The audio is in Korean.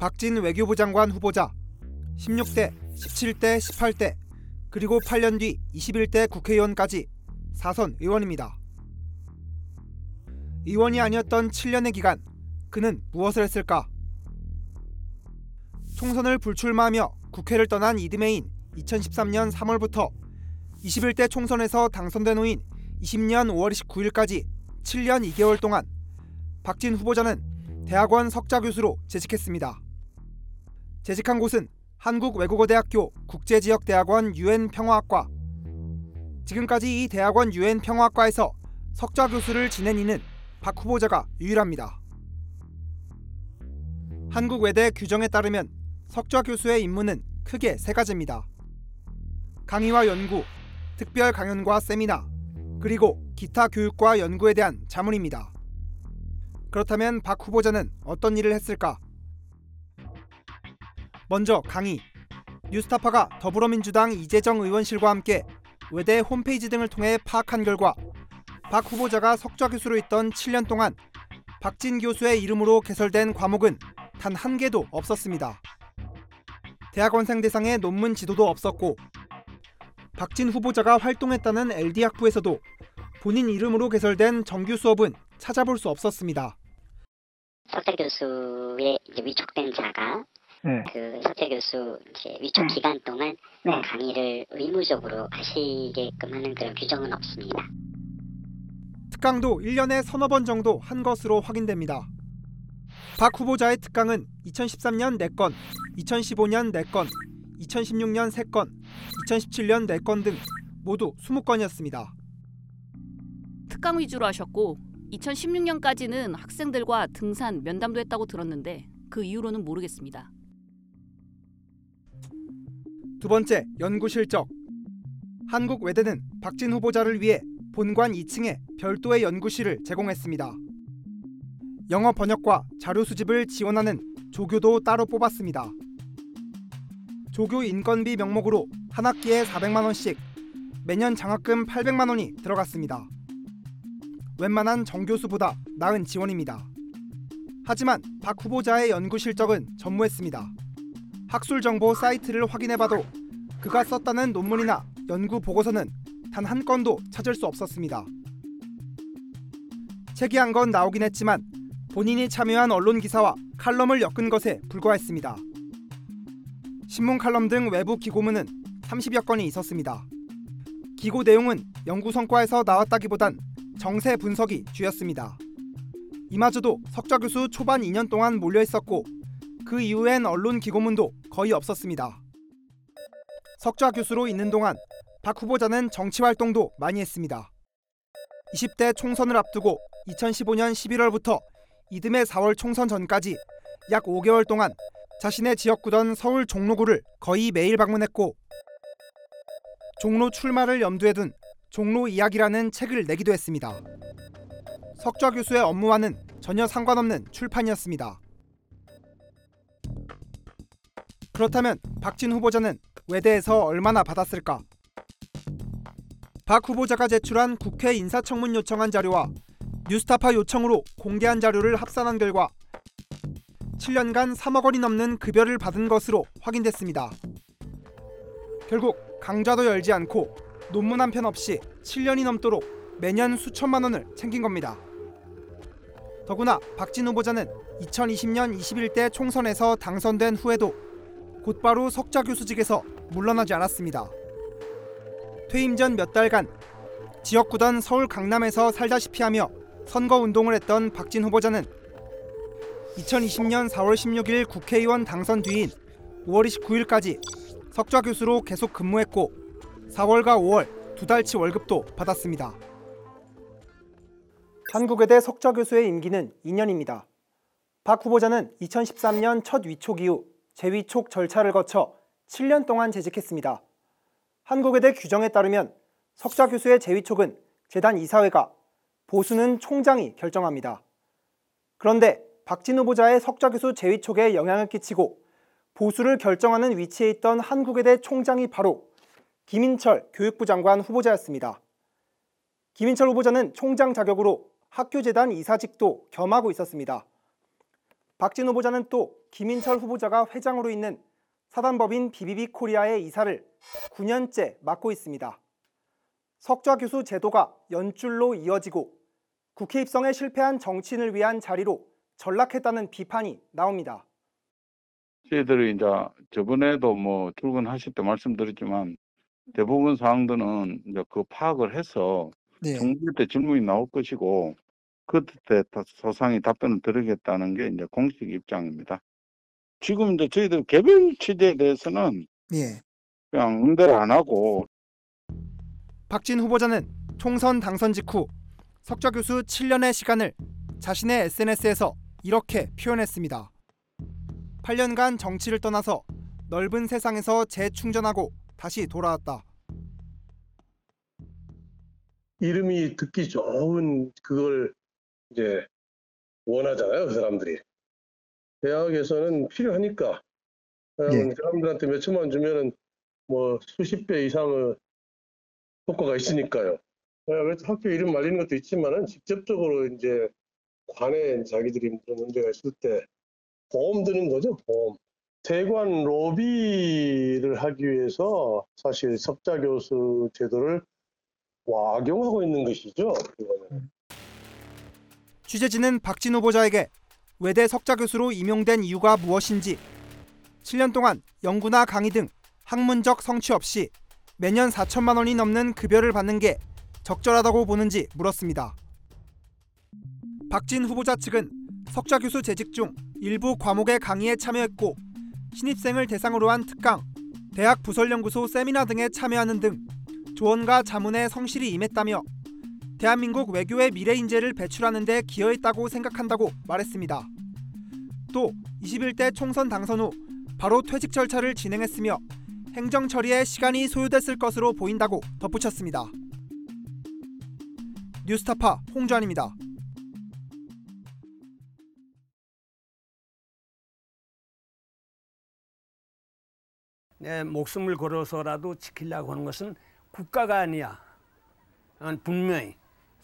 박진 외교부 장관 후보자 16대, 17대, 18대 그리고 8년 뒤 21대 국회의원까지 4선 의원입니다. 의원이 아니었던 7년의 기간 그는 무엇을 했을까? 총선을 불출마하며 국회를 떠난 이듬해인 2013년 3월부터 21대 총선에서 당선된 후인 20년 5월 29일까지 7년 2개월 동안 박진 후보자는 대학원 석좌 교수로 재직했습니다. 재직한 곳은 한국외국어대학교 국제지역대학원 유엔평화학과. 지금까지 이 대학원 유엔평화학과에서 석좌 교수를 지낸 이는 박 후보자가 유일합니다. 한국외대 규정에 따르면 석좌 교수의 임무는 크게 세 가지입니다. 강의와 연구, 특별 강연과 세미나, 그리고 기타 교육과 연구에 대한 자문입니다. 그렇다면 박 후보자는 어떤 일을 했을까? 먼저 강의. 뉴스타파가 더불어민주당 이재정 의원실과 함께 외대 홈페이지 등을 통해 파악한 결과 박 후보자가 석좌 교수로 있던 7년 동안 박진 교수의 이름으로 개설된 과목은 단 한 개도 없었습니다. 대학원생 대상의 논문 지도도 없었고 박진 후보자가 활동했다는 LD학부에서도 본인 이름으로 개설된 정규 수업은 찾아볼 수 없었습니다. 석재 교수의 위촉된 자가 네. 그 석재 교수 이제 위촉 네. 기간 동안 네. 강의를 의무적으로 하시게끔 하는 그런 규정은 없습니다. 특강도 1년에 서너 번 정도 한 것으로 확인됩니다. 박 후보자의 특강은 2013년 4건, 2015년 4건, 2016년 3건, 2017년 4건 등 모두 20건이었습니다. 특강 위주로 하셨고 2016년까지는 학생들과 등산 면담도 했다고 들었는데 그 이후로는 모르겠습니다. 두 번째, 연구 실적. 한국 외대는 박진 후보자를 위해 본관 2층에 별도의 연구실을 제공했습니다. 영어 번역과 자료 수집을 지원하는 조교도 따로 뽑았습니다. 조교 인건비 명목으로 한 학기에 400만 원씩 매년 장학금 800만 원이 들어갔습니다. 웬만한 정교수보다 나은 지원입니다. 하지만 박 후보자의 연구 실적은 전무했습니다. 학술 정보 사이트를 확인해봐도 그가 썼다는 논문이나 연구 보고서는 단 한 건도 찾을 수 없었습니다. 책이 한 건 나오긴 했지만 본인이 참여한 언론 기사와 칼럼을 엮은 것에 불과했습니다. 신문 칼럼 등 외부 기고문은 30여 건이 있었습니다. 기고 내용은 연구 성과에서 나왔다기보단 정세 분석이 주였습니다. 이마저도 석좌 교수 초반 2년 동안 몰려 있었고 그 이후엔 언론 기고문도 거의 없었습니다. 석좌 교수로 있는 동안 박 후보자는 정치 활동도 많이 했습니다. 20대 총선을 앞두고 2015년 11월부터 이듬해 4월 총선 전까지 약 5개월 동안 자신의 지역구던 서울 종로구를 거의 매일 방문했고 종로 출마를 염두에 둔 종로 이야기라는 책을 내기도 했습니다. 석좌 교수의 업무와는 전혀 상관없는 출판이었습니다. 그렇다면 박진 후보자는 외대에서 얼마나 받았을까? 박 후보자가 제출한 국회 인사청문 요청한 자료와 뉴스타파 요청으로 공개한 자료를 합산한 결과 7년간 3억 원이 넘는 급여를 받은 것으로 확인됐습니다. 결국 강좌도 열지 않고 논문 한 편 없이 7년이 넘도록 매년 수천만 원을 챙긴 겁니다. 더구나 박진 후보자는 2020년 21대 총선에서 당선된 후에도 곧바로 석좌 교수직에서 물러나지 않았습니다. 퇴임 전 몇 달간 지역구던 서울 강남에서 살다시피 하며 선거 운동을 했던 박진 후보자는 2020년 4월 16일 국회의원 당선 뒤인 5월 29일까지 석좌 교수로 계속 근무했고 4월과 5월 두 달치 월급도 받았습니다. 한국외대 석좌 교수의 임기는 2년입니다. 박 후보자는 2013년 첫 위촉 이후 재위촉 절차를 거쳐 7년 동안 재직했습니다. 한국외대 규정에 따르면 석좌 교수의 재위촉은 재단 이사회가 보수는 총장이 결정합니다. 그런데 박진 후보자의 석좌 교수 재위촉에 영향을 끼치고 보수를 결정하는 위치에 있던 한국외대 총장이 바로 김인철 교육부 장관 후보자였습니다. 김인철 후보자는 총장 자격으로 학교재단 이사직도 겸하고 있었습니다. 박진 후보자는 또 김인철 후보자가 회장으로 있는 사단법인 비비비 코리아의 이사를 9년째 맡고 있습니다. 석좌 교수 제도가 연줄로 이어지고 국회 입성에 실패한 정치인을 위한 자리로 전락했다는 비판이 나옵니다. 저희들이 이제 저번에도 뭐 출근하실 때 말씀드렸지만 대부분 사항들은 이제 그 파악을 해서 네. 정부 때 질문이 나올 것이고 그때 다 소상히 답변을 드리겠다는 게 이제 공식 입장입니다. 지금 이제 저희들 개별 취재에 대해서는 예. 그냥 응대를 안 하고 박진 후보자는 총선 당선 직후 석좌 교수 7년의 시간을 자신의 SNS에서 이렇게 표현했습니다. 8년간 정치를 떠나서 넓은 세상에서 재충전하고 다시 돌아왔다. 이름이 듣기 좋은 그걸 이제 원하잖아요, 그 사람들이. 대학에서는 필요하니까. 왜냐면 사람들한테 몇 천만 원 주면은 뭐 수십 배 이상의 효과가 있으니까요. 그래서 학교 이름 말리는 것도 있지만은 직접적으로 이제 관에 자기들이 무슨 문제가 있을 때 보험 드는 거죠, 보험. 세관 로비를 하기 위해서 사실 석자 교수 제도를 악용하고 있는 것이죠. 이거는. 취재진은 박진 후보자에게 외대 석좌 교수로 임용된 이유가 무엇인지 7년 동안 연구나 강의 등 학문적 성취 없이 매년 4천만 원이 넘는 급여를 받는 게 적절하다고 보는지 물었습니다. 박진 후보자 측은 석좌 교수 재직 중 일부 과목의 강의에 참여했고 신입생을 대상으로 한 특강, 대학 부설연구소 세미나 등에 참여하는 등 조언과 자문에 성실히 임했다며 대한민국 외교의 미래 인재를 배출하는 데 기여했다고 생각한다고 말했습니다. 또 21대 총선 당선 후 바로 퇴직 절차를 진행했으며 행정 처리에 시간이 소요됐을 것으로 보인다고 덧붙였습니다. 뉴스타파 홍주환입니다. 내 목숨을 걸어서라도 지키려고 하는 것은 국가가 아니야. 난 분명히